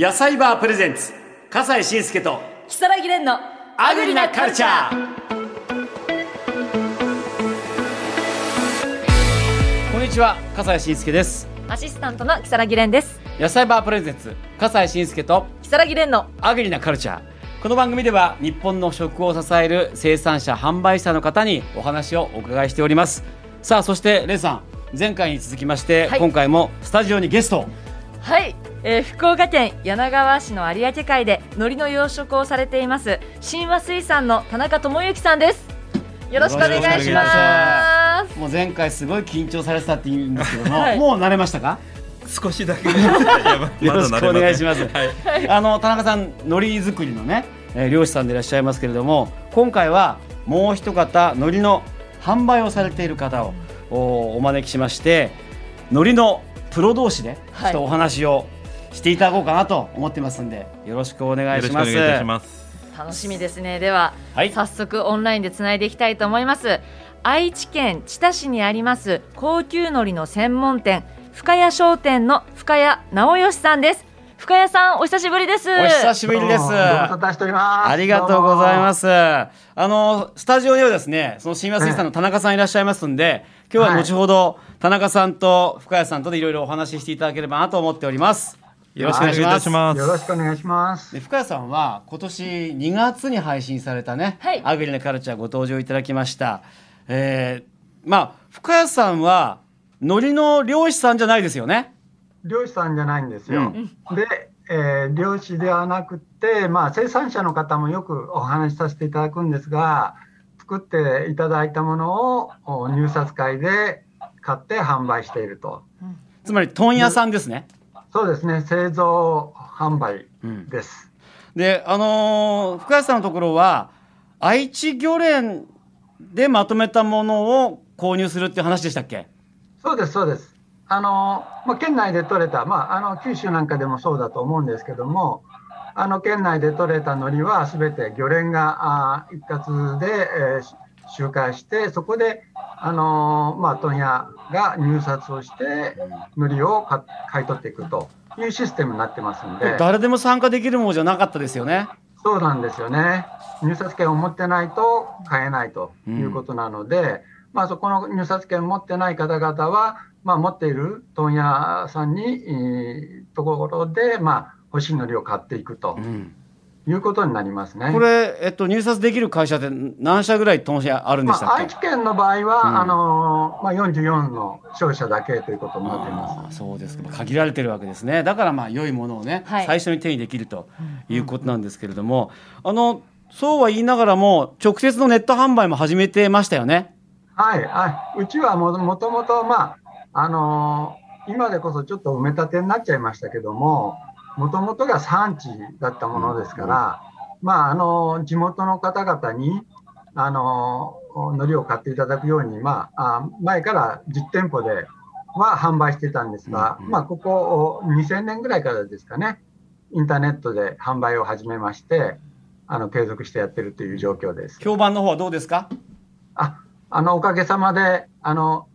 野菜バープレゼンツ笠西慎介と木更木蓮のアグリなカルチャー。こんにちは笠西慎介です。アシスタントの木更木蓮です。野菜バープレゼンツ笠西慎介と木更木蓮のアグリなカルチャー。この番組では日本の食を支える生産者販売者の方にお話をお伺いしております。さあそしてレンさん前回に続きまして、はい。今回もスタジオにゲストをはい、えー福岡県柳川市の有明海で海苔の養殖をされています神話水産の田中智之さんです。よろしくお願いします。もう前回すごい緊張されてたって言うんですけども、はい。もう慣れましたか？少しだけよろしくお願いします。はい。あの田中さん海苔作りのね、えー漁師さんでいらっしゃいますけれども今回はもう一方海苔の販売をされている方をおお招きしまして海苔のプロ同士でちょっとお話をしていただこうかなと思ってますんでよろしくお願いします。よろしくお願いいたします。楽しみですねでは、はい早速オンラインでつないでいきたいと思います愛知県知多市にあります高級海苔の専門店深谷商店の深谷直義さんです深谷さんお久しぶりですお久しぶりです。ありがとうございますす。あのスタジオにはですね、その新和水産の田中さんいらっしゃいますんで、今日は後ほど田中さんと深谷さんとでいろいろお話ししていただければなと思っております。よろしくお願いします。お願いいたします。よろしくお願いします。で深谷さんは今年2月に配信されたね、はいアグリなカルチャーご登場いただきました。えー、まあ深谷さんは海苔の漁師さんじゃないですよね？漁師さんじゃないんですよ。で、えー漁師ではなくて、まあ、生産者の方もよくお話しさせていただくんですが、作っていただいたものをお入札会で買って販売していると。つまり問屋さんですね。そうですね、製造販売うんです。で、あのー深谷さんのところは愛知漁連でまとめたものを購入するって話でしたっけ？そうです、そうです。あの、まあ、県内で採れた、まあ、あの、九州なんかでもそうだと思うんですけども、あの、県内で採れた海苔はすべて漁連があ一括で、えーし集会して、そこで、あのまあ、問屋が入札をして、海苔をか買い取っていくというシステムになってますんで、誰でも参加できるものじゃなかったですよね。そうなんですよね。入札権を持ってないと買えないということなので、まあそこの入札権を持ってない方々は、まあ持っている問屋さんに、えーところで、まあ欲しいのりを買っていくとうんいうことになりますね。これえっと入札できる会社って何社ぐらい当社あるんでまあ、したっけ？愛知県の場合は、うんあのまあ、44の商社だけということになっています。ああそうですか限られてるわけですねだからまあ良いものをね、はい最初に手にできるということなんですけれども、あのそうは言いながらも直接のネット販売も始めてましたよね。はい、あうちはももともと、まああのー今でこそちょっと埋め立てになっちゃいましたけども、もともとが産地だったものですから、まああのー地元の方々に、あのー海苔を買っていただくように、まあ、あ前から実店舗では販売してたんですが、まあ、ここ2000年ぐらいからですかね、インターネットで販売を始めまして、あの継続してやってるという状況です。評判の方はどうですか？あ、あの、おかげさまで、あの、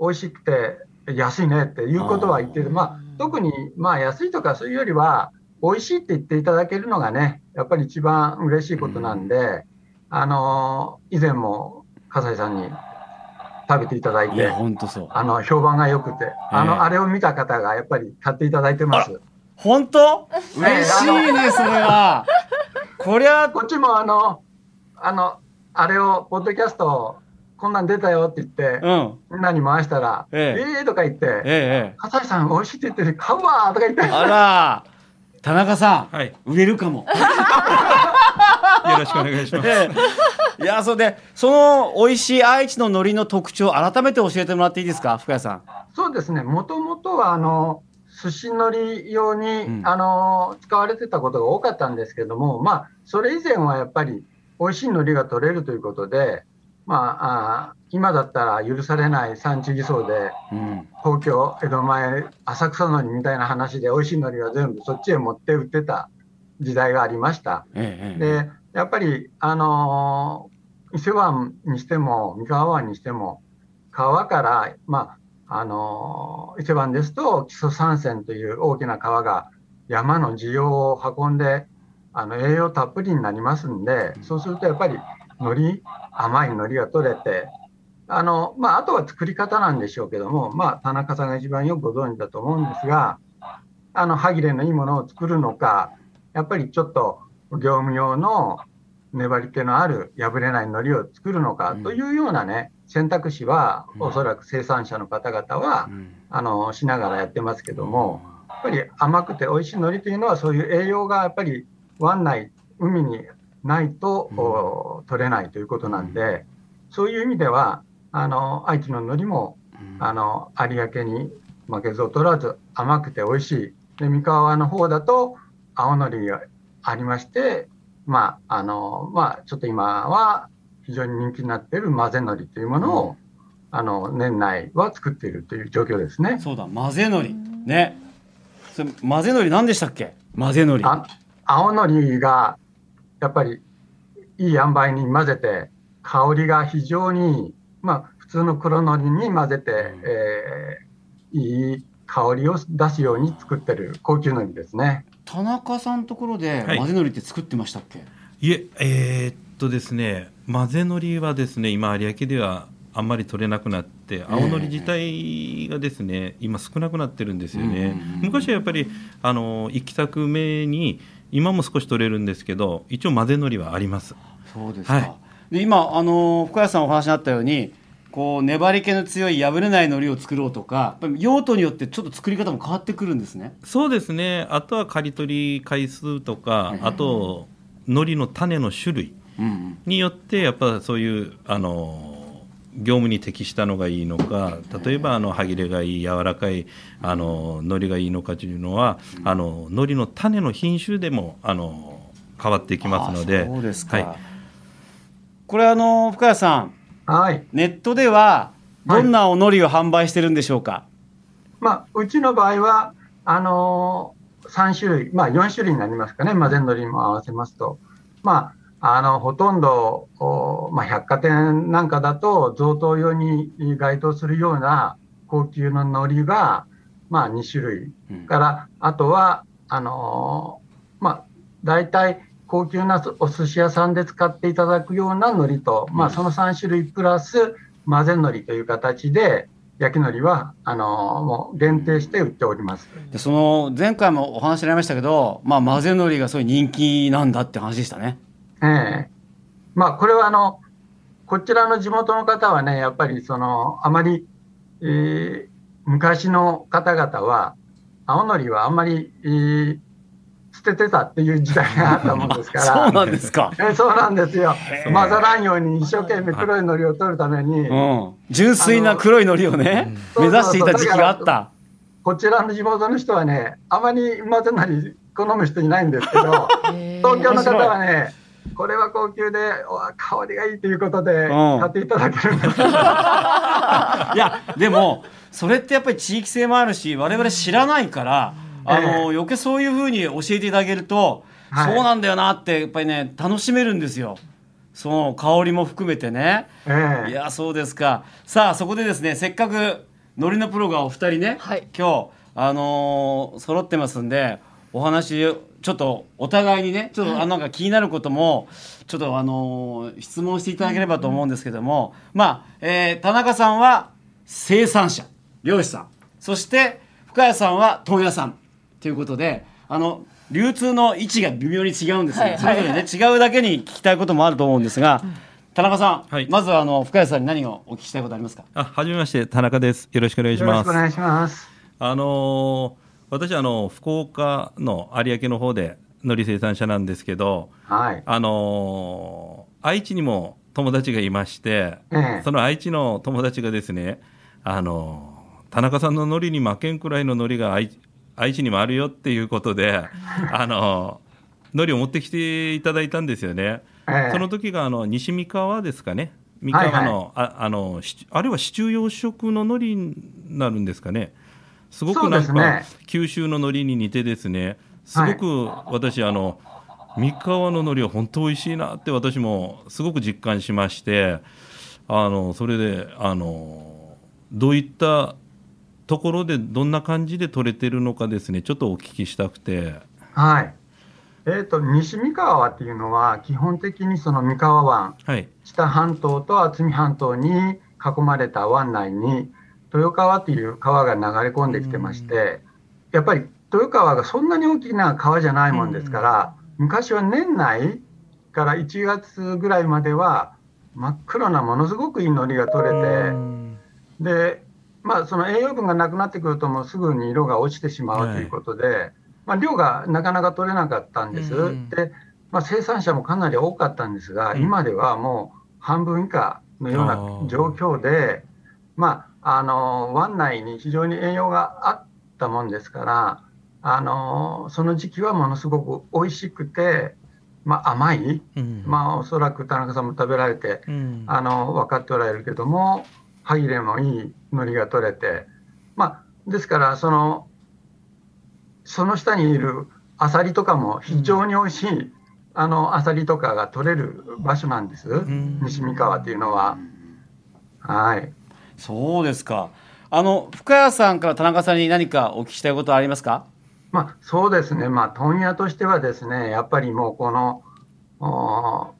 美味しくて安いねっていうことは言ってる。まあ、特に、まあ、安いとかそういうよりは、美味しいって言っていただけるのがね、やっぱり一番嬉しいことなんで、あの、以前も、笠井さんに食べていただいていや、本当そう。あの、評判が良くて、あええの、あれを見た方がやっぱり買っていただいてます。本当？嬉しいねそれは。こりゃこっちもあの、あの、あれを、ポッドキャスト、こんなん出たよって言って、うんみんなに回したら、ええええとか言って、ええええ。笠井さん美味しいって言ってる買うわーとか言って。あら田中さん、はい。売れるかも。よろしくお願いします。ええいやそうでその美味しい愛知の海苔の特徴改めて教えてもらっていいですか？深谷さん。そうですね。もともとはあの寿司海苔用に、うんあの使われてたことが多かったんですけども、まあそれ以前はやっぱり美味しい海苔が取れるということで、まああ今だったら許されない産地偽装でうん。東京江戸前浅草海苔みたいな話で美味しい海苔が全部そっちへ持って売ってた時代がありました。ええええ。で、やっぱり、あのー伊勢湾にしても、三河湾にしても、川から、まあ、あのー伊勢湾ですと、木曽三川という大きな川が山の需要を運んで、あの栄養たっぷりになりますんで、そうするとやっぱり海苔、甘い海苔が取れて、あのまあ、あとは作り方なんでしょうけども、まあ、田中さんが一番よくご存知だと思うんですが、あの歯切れのいいものを作るのか、やっぱりちょっと業務用の粘り気のある破れない海苔を作るのかというようなね、選択肢は、おそらく生産者の方々は、あのしながらやってますけども、やっぱり甘くて美味しい海苔というのは、そういう栄養がやっぱり湾内、海にないと、取れないということなんで、そういう意味では、あの愛知の海苔も、あの有明に負けず劣らず甘くて美味しい。で三河の方だと青のりがありまして、まああのまあ、ちょっと今は非常に人気になっている混ぜのりというものを、うん、あの年内は作っているという状況ですね。そうだ混ぜのりね。それ混ぜのり何でしたっけ？混ぜのり。青のりがやっぱりいい塩梅に混ぜて香りが非常にまあ普通の黒のりに混ぜて、うん、えー、いい香りを出すように作ってる高級のりですね。田中さんのところで混ぜのりって作ってましたっけ？はい、いええー、っとですね混ぜのりはですね今有明ではあんまり取れなくなって青のり自体がですね、今少なくなってるんですよね、昔はやっぱりあの行き先目に今も少し取れるんですけど一応混ぜのりはあります。そうですか、はい、で今あの深谷さんお話にあったようにこう粘り気の強い破れない海苔を作ろうとか用途によってちょっと作り方も変わってくるんですね。そうですね。あとは刈り取り回数とか、あと海苔の種の種類によってやっぱそういうあの業務に適したのがいいのか例えばあの歯切れがいい柔らかいあの海苔がいいのかというのは、あの海苔の種の品種でもあの変わっていきますので。そうですか、はい、これあの深谷さん。はい、ネットではどんなおのりを販売してるんでしょうか、はい、まあ、うちの場合はあのー、3種類、まあ、4種類になりますかね。混ぜのりも合わせますと、まあ、あのほとんど、まあ、百貨店なんかだと贈答用に該当するような高級の海苔が、まあ、2種類、うん、からあとはあのー、まあ、大体高級なお寿司屋さんで使っていただくような海苔と、まあ、その3種類プラス混ぜ海苔という形で、焼き海苔はあのもう限定して売っております。でその前回もお話になりましたけど、まあ、混ぜ海苔がそういう人気なんだって話でしたね。ええまあ、これはあのこちらの地元の方はねやっぱりそのあまり、えー、昔の方々は青のりはあんまり、えー、捨ててたっていう時代があったもんですから。そうなんですか。えそうなんですよ。混ざらんように一生懸命黒い海苔を取るために。うん、純粋な黒い海苔をね、目指していた時期があった。こちらの地元の人はね、あまり混ぜなり好む人いないんですけど、東京の方はね、これは高級で香りがいいということで買っていただける。んです、うん、いやでもそれってやっぱり地域性もあるし我々知らないから、あの、余計そういうふうに教えていただけると、はい、そうなんだよなってやっぱりね楽しめるんですよ。その香りも含めてね、え。いやそうですか。さあそこでですねせっかくノリのプロがお二人ね、はい、今日あのー、揃ってますんでお話ちょっとお互いにねちょっとあなんか気になることもちょっとあのー、質問していただければと思うんですけども、うん、まあ、えー、田中さんは生産者漁師さん。そして深谷さんは問屋さん。ということであの流通の位置が微妙に違うんですよ、はい、それぞれね違うだけに聞きたいこともあると思うんですが、うん、田中さん、はい、まずはあの深谷さんに何をお聞きしたいことありますか？あはじめまして田中です。よろしくお願いします。お願いします。あのー、私あの福岡の有明の方で海苔生産者なんですけど、はい、あのー、愛知にも友達がいまして、ええ、その愛知の友達がですねあのー、田中さんの海苔に負けんくらいの海苔が愛愛知にもあるよっていうことで あの海苔を持ってきていただいたんですよね。えその時があの西三河ですかね。三河の、はいはい、ああのあれは支柱養殖の海苔になるんですかねすごくなんか、ね、九州の海苔に似てですね。すごく私、はい、あの三河の海苔は本当美味しいなって私もすごく実感しましてあのそれであのどういったところでどんな感じで取れてるのかですねちょっとお聞きしたくて。はい。えーと、西三河湾っていうのは基本的にその三河湾、はい、知半島と渥美半島に囲まれた湾内に豊川っていう川が流れ込んできてまして、やっぱり豊川がそんなに大きな川じゃないもんですから、昔は年内から1月ぐらいまでは真っ黒なものすごくいい海苔が取れて、でまあ、その栄養分がなくなってくると、もうすぐに色が落ちてしまうということで、はい、まあ、量がなかなか取れなかったんです。で、まあ、生産者もかなり多かったんですが、今ではもう半分以下のような状況で、まあ、あの湾内に非常に栄養があったもんですから、あのその時期はものすごく美味しくて、まあ、甘い、うん、まあ、おそらく田中さんも食べられて、うん、あの分かっておられるけども、歯切れもいい海苔が取れて、まあ、ですからそのその下にいるアサリとかも非常に美味しい、うん、あのアサリとかが取れる場所なんです、うん、西三河っていうのは。はい、そうですか。あの深谷さんから田中さんに何かお聞きしたいことはありますか？まあ、そうですね、まあ、問屋としてはですね、やっぱりもうこの、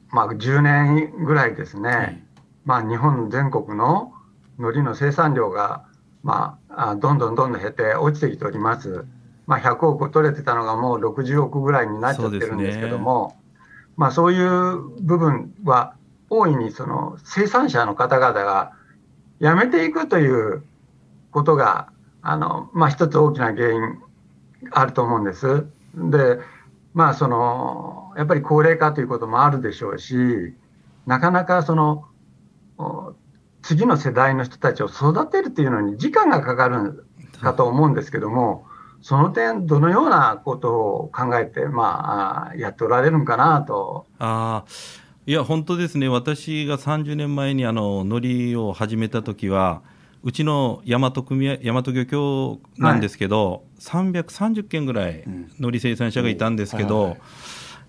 まあ、10年ぐらいですね、はい、まあ、日本全国の海苔の生産量が、まあ、どんどんどんどん減って落ちてきております。まあ、100億取れてたのがもう60億ぐらいになっちゃってるんですけども、ね、まあ、そういう部分は大いにその生産者の方々がやめていくということがあの、まあ、一つ大きな原因あると思うんです。でまあそのやっぱり高齢化ということもあるでしょうしなかなかその次の世代の人たちを育てるというのに時間がかかるかと思うんですけども、その点、どのようなことを考えて、まあ、やっておられるのかなと。あいや、本当ですね、私が30年前にあの海苔を始めた時は、うちの大和組合大和漁協なんですけど、はい、330件ぐらい海苔生産者がいたんですけど、うんはいはい、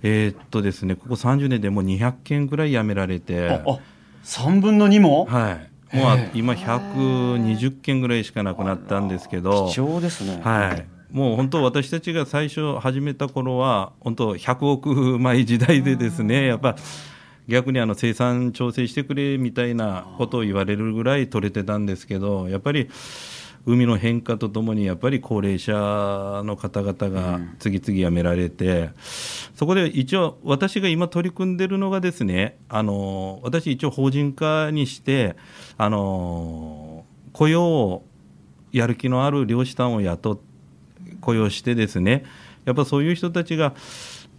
えー、っとですねここ30年でもう200件ぐらいやめられて。ああ3分の2も？はい。もう今120件ぐらいしかなくなったんですけど貴重ですね。はい。もう本当私たちが最初始めた頃は本当100億枚時代でですねやっぱ逆にあの生産調整してくれみたいなことを言われるぐらい取れてたんですけどやっぱり海の変化とともにやっぱり高齢者の方々が次々辞められて、うん、そこで一応私が今取り組んでるのがですねあの私一応法人化にしてあの雇用をやる気のある漁師さんを雇雇用してですねやっぱそういう人たちが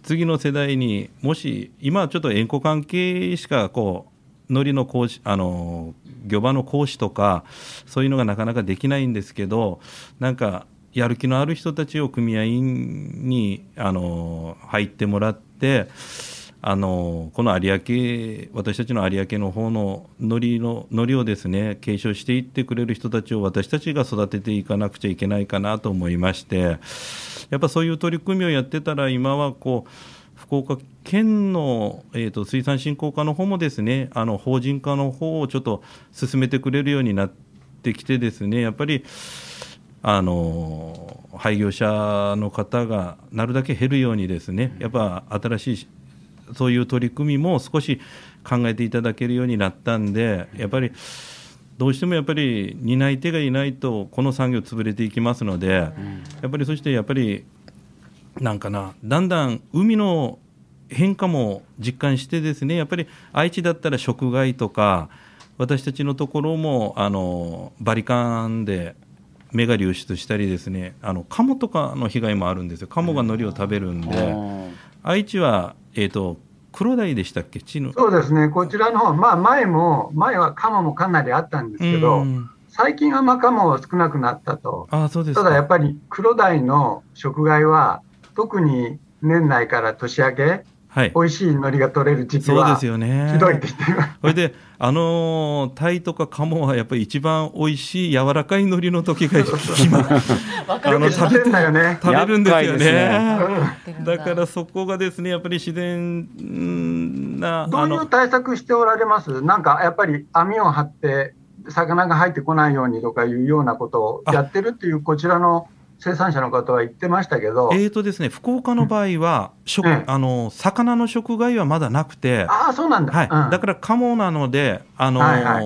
次の世代にもし今はちょっと縁故関係しかこう海苔の講師あの漁場の講師とかそういうのがなかなかできないんですけどなんかやる気のある人たちを組合員にあの入ってもらってあのこの有明私たちの有明の方の海苔の海苔をですね継承していってくれる人たちを私たちが育てていかなくちゃいけないかなと思いまして。やっぱそういう取り組みをやってたら今はこう福岡県の、えーと、水産振興課の方もですねあの法人化の方をちょっと進めてくれるようになってきてですねやっぱりあの廃業者の方がなるだけ減るようにですねやっぱ新しいそういう取り組みも少し考えていただけるようになったんでやっぱりどうしてもやっぱり担い手がいないとこの産業潰れていきますので、やっぱりそしてやっぱりなんかなだんだん海の変化も実感してですねやっぱり愛知だったら食害とか私たちのところもあのバリカンで目が流出したりですねあのカモとかの被害もあるんですよ。カモが海苔を食べるんで、愛知は、えーと黒鯛でしたっけ？地のそうですね、こちらの方、まあ、前も、前はカモもかなりあったんですけど、最近はまあカモ少なくなったと。あそうですただやっぱり黒鯛の食害は、特に年内から年明け、はい、美味しい海苔が取れる時期は、そうですよね。ひどいって言ってます。それで、あのー、タイとかカモはやっぱり一番美味しい柔らかい海苔の時が今、あの食べるよね。食べるんですよね。ねだからそこがですね、やっぱり自然な。どういう対策しておられます？なんかやっぱり網を張って、魚が入ってこないようにとかいうようなことをやってるっていう、こちらの生産者の方は言ってましたけど、えーとですね、福岡の場合は、食、うん、あの魚の食害はまだなくて、あそうなんだ、はい、うん、だから鴨なので、あの、はいはい、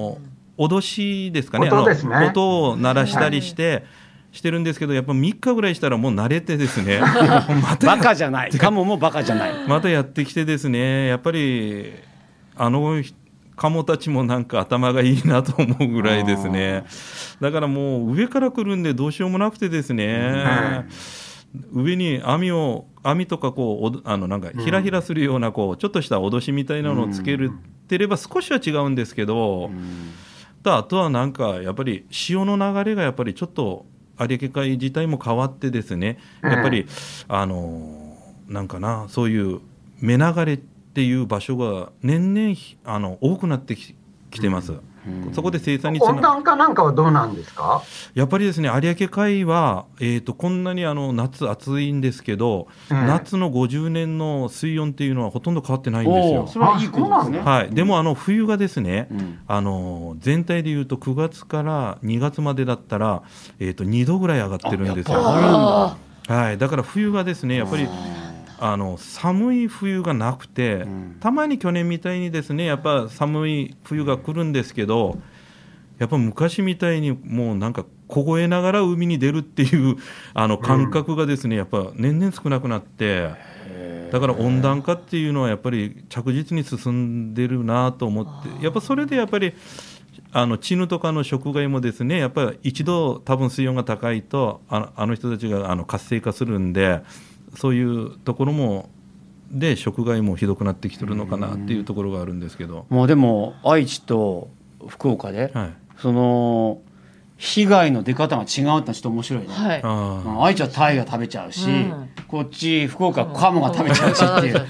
脅しですかね、音ですね。音を鳴らしたりして、はい。してるんですけど、やっぱ3日ぐらいしたらもう慣れてですね、まバカじゃない、カモもバカじゃない。またやってきてですね、やっぱり、あのカモたちもなんか頭がいいなと思うぐらいですね。だからもう上から来るんでどうしようもなくてですね。上に網を網とかこうあのなんかひらひらするようなこうちょっとした脅しみたいなのをつけるてれば少しは違うんですけど、あとはなんかやっぱり潮の流れがやっぱりちょっと有明海自体も変わってですねやっぱり、あのなんかなそういう目流れっていう場所が年々あの多くなってきてます。そこで生産に温暖化なんかはどうなんですか？やっぱりですね有明海は、えーと、こんなにあの夏暑いんですけど、うん、夏の50年の水温っていうのはほとんど変わってないんですよ。それはいいことですね。はい、でもあの冬がですね、うん、あの全体でいうと9月から2月までだったら、えーと、と2度ぐらい上がってるんですよ。はい、だから冬がですねやっぱりあの寒い冬がなくて、うん、たまに去年みたいにですねやっぱ寒い冬が来るんですけどやっぱ昔みたいにもうなんか凍えながら海に出るっていうあの感覚がですね、やっぱ年々少なくなってだから温暖化っていうのはやっぱり着実に進んでるなと思ってやっぱそれでやっぱりあのチヌとかの食害もですねやっぱり一度多分水温が高いとあのあの人たちがあの活性化するんで。そういうところもで食害もひどくなってきてるのかなっていうところがあるんですけど。もうでも愛知と福岡で、はい、その被害の出方が違うってのはちょっと面白いね、はい、愛知はタイが食べちゃうし、うん、こっち福岡はカモが食べちゃうしっていう、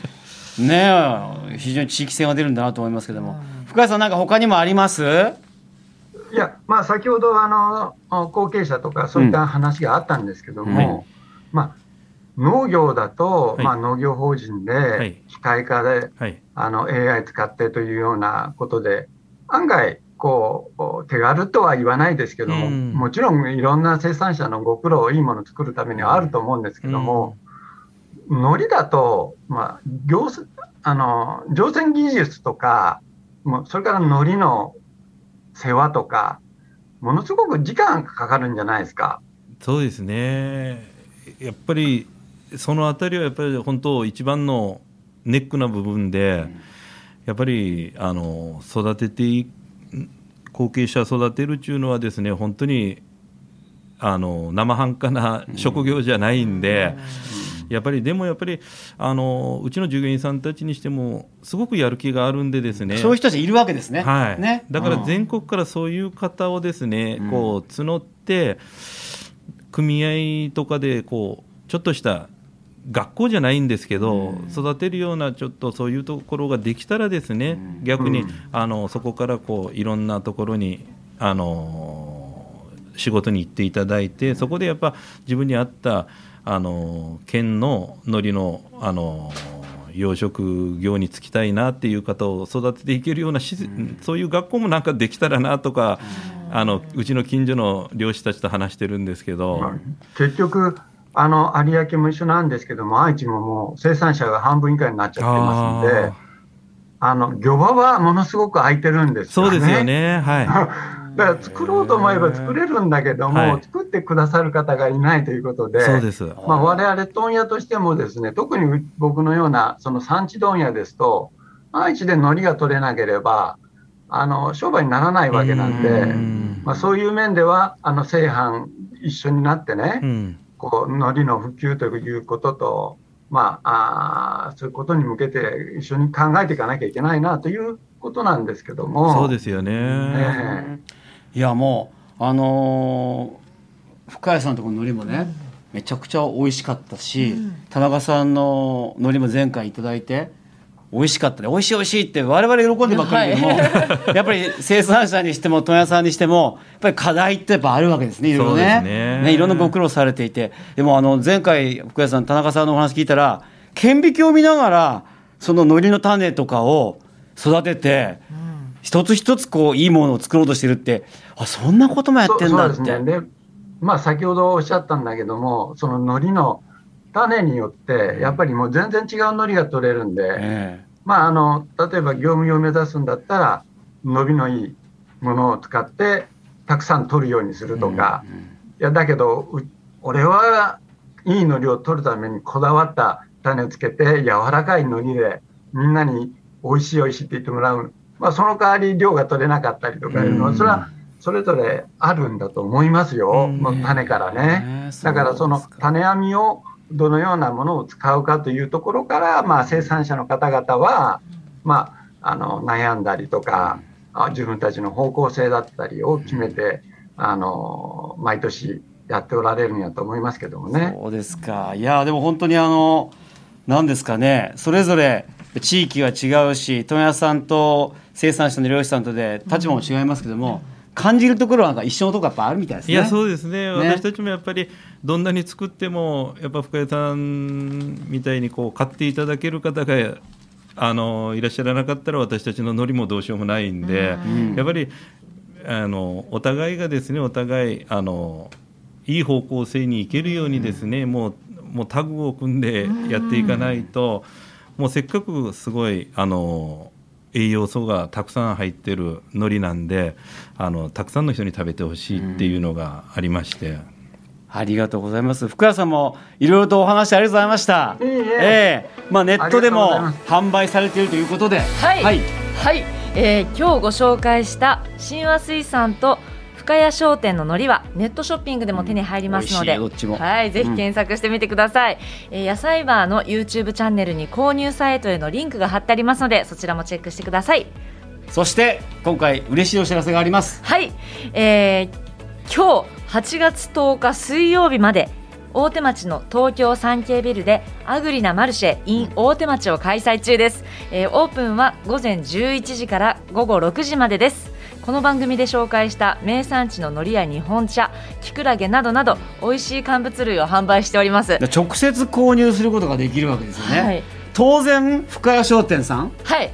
うん、ね非常に地域性が出るんだなと思いますけども、うん、深谷さんなんか他にもあります？いやまあ先ほどあの後継者とかそういった話があったんですけども、まあ農業だと、はい、まあ、農業法人で機械化で、はい、あの AI 使ってというようなことで案外こう手軽とは言わないですけども、うん、もちろんいろんな生産者のご苦労いいものを作るためにはあると思うんですけども、うん、海苔だと、まあ、行あの乗船技術とかもそれから海苔の世話とかものすごく時間かかるんじゃないですか。そうですね。やっぱりそのあたりはやっぱり本当一番のネックな部分で、やっぱりあの育てて後継者育てるっていうのはですね本当にあの生半可な職業じゃないんで。やっぱりでもやっぱりあのうちの従業員さんたちにしてもすごくやる気があるんでですね。そういう人たちいるわけですね,、はい。ね。だから全国からそういう方をですね、うん、こう募って組合とかでこうちょっとした学校じゃないんですけど、育てるようなちょっとそういうところができたらですね、逆にあのそこからこういろんなところにあの仕事に行っていただいてそこでやっぱ自分に合ったあの県の海苔のあの養殖業に就きたいなっていう方を育てていけるようなし、そういう学校もなんかできたらなとか、あのうちの近所の漁師たちと話してるんですけど。結局あの有明も一緒なんですけども、愛知ももう生産者が半分以下になっちゃってますんで、あの漁場はものすごく空いてるんですよね。そうですよね。はい。だから作ろうと思えば作れるんだけども、はい、作ってくださる方がいないということで、そうです。まあ我々問屋としてもですね、特に僕のようなその産地問屋ですと、愛知で海苔が取れなければ、あの商売にならないわけなんで、んまあそういう面ではあの製販一緒になってね、うんこう海苔の普及ということと、まあ、あそういうことに向けて一緒に考えていかなきゃいけないなということなんですけども。そうですよね。ねいやもうあのー、深谷さんのところの海苔もね、めちゃくちゃ美味しかったし、うん、田中さんの海苔も前回頂いて美味しかったね。美味しい美味しいって我々喜んでばっかりでも、はい、やっぱり生産者にしても問屋さんにしてもやっぱり課題ってやっぱあるわけですねいろいろね。ねねいろんなご苦労されていて。でもあの前回福谷さん田中さんのお話聞いたら顕微鏡を見ながらその海苔の種とかを育てて、一つ一つこういいものを作ろうとしてるってあそんなこともやってんだって。ね、まあ、先ほどおっしゃったんだけどもその海苔の種によってやっぱりもう全然違う海苔が取れるんで、えー、まあ、あの例えば業務用を目指すんだったら伸びのいいものを使ってたくさん取るようにするとか、うんうん、いやだけど俺はいい海苔を取るためにこだわった種つけて柔らかい海苔でみんなに美味しい美味しいって言ってもらう、まあ、その代わり量が取れなかったりとかいうのは、それはそれぞれあるんだと思いますよ、もう種からね。だからその種編みをどのようなものを使うかというところから、まあ、生産者の方々は、まあ、あの悩んだりとか、自分たちの方向性だったりを決めて、あの毎年やっておられるんやと思いますけどもね。そうですかいやでも本当にあの何ですかねそれぞれ地域は違うし問屋さんと生産者の漁師さんとで立場も違いますけども、感じるところはなんか一緒のところやっぱあるみたいですね。いやそうですね、ね、私たちもやっぱりどんなに作ってもやっぱ深谷さんみたいにこう買っていただける方があのいらっしゃらなかったら私たちのノリもどうしようもないんで、ん、やっぱりあのお互いがですねお互いあのいい方向性に行けるようにですね、うん、もうもうタグを組んでやっていかないと、もうせっかくすごいあの栄養素がたくさん入ってる海苔なんであのたくさんの人に食べてほしいっていうのがありまして。ありがとうございます。福谷さんもいろいろとお話ありがとうございました。いいええー、まあネットでも販売されているということで、はい、はい、はい、えー、今日ご紹介した神話水産と深谷商店の海苔はネットショッピングでも手に入りますので、うん、はいぜひ検索してみてください、うん、えー、野菜バーの YouTube チャンネルに購入サイトへのリンクが貼ってありますのでそちらもチェックしてください。そして今回嬉しいお知らせがあります。はい、えー、今日8月10日水曜日まで大手町の東京三景ビルでアグリなマルシェ in 大手町を開催中です、えー、オープンは午前11時から午後6時までですこの番組で紹介した名産地の海苔や日本茶きくらげなどなど美味しい乾物類を販売しております。直接購入することができるわけですよね、はい、当然深谷商店さん？はい。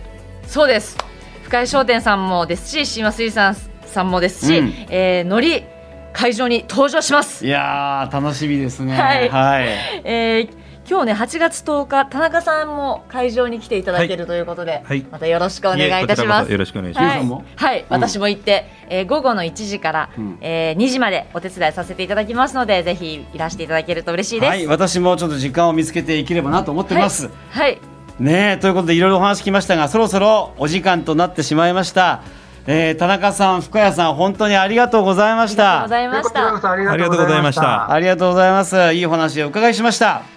そうです。深谷商店さんもですし新和水産さんもですし、うん、えー、海苔会場に登場します。いや楽しみですね。はい、はい、えー今日ね8月10日田中さんも会場に来ていただけるということで、はい、またよろしくお願いいたします。よろしくお願いします。はい、はい、私も行って、えー、午後の1時から、うん、えー、2時までお手伝いさせていただきますので、ぜひいらしていただけると嬉しいです。はい、私もちょっと時間を見つけていければなと思ってます。はい。ねということでいろいろお話きましたが、そろそろお時間となってしまいました。えー、田中さん、深谷さん、本当にありがとうございました。ありがとうございました。ありがとうございました。ありがとうございます。いいお話をお伺いしました。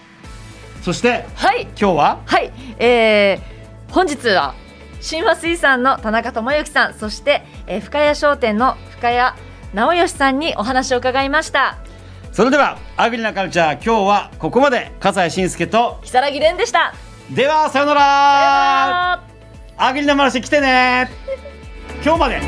そしてはい。今日は？はい、えー、本日は新和水産の田中智之さんそして、えー、深谷商店の深谷直義さんにお話を伺いました。それではアグリなカルチャー今日はここまで笠西慎介と如月蓮でした。ではさよなら。アグリなマルシェ来てね。今日まで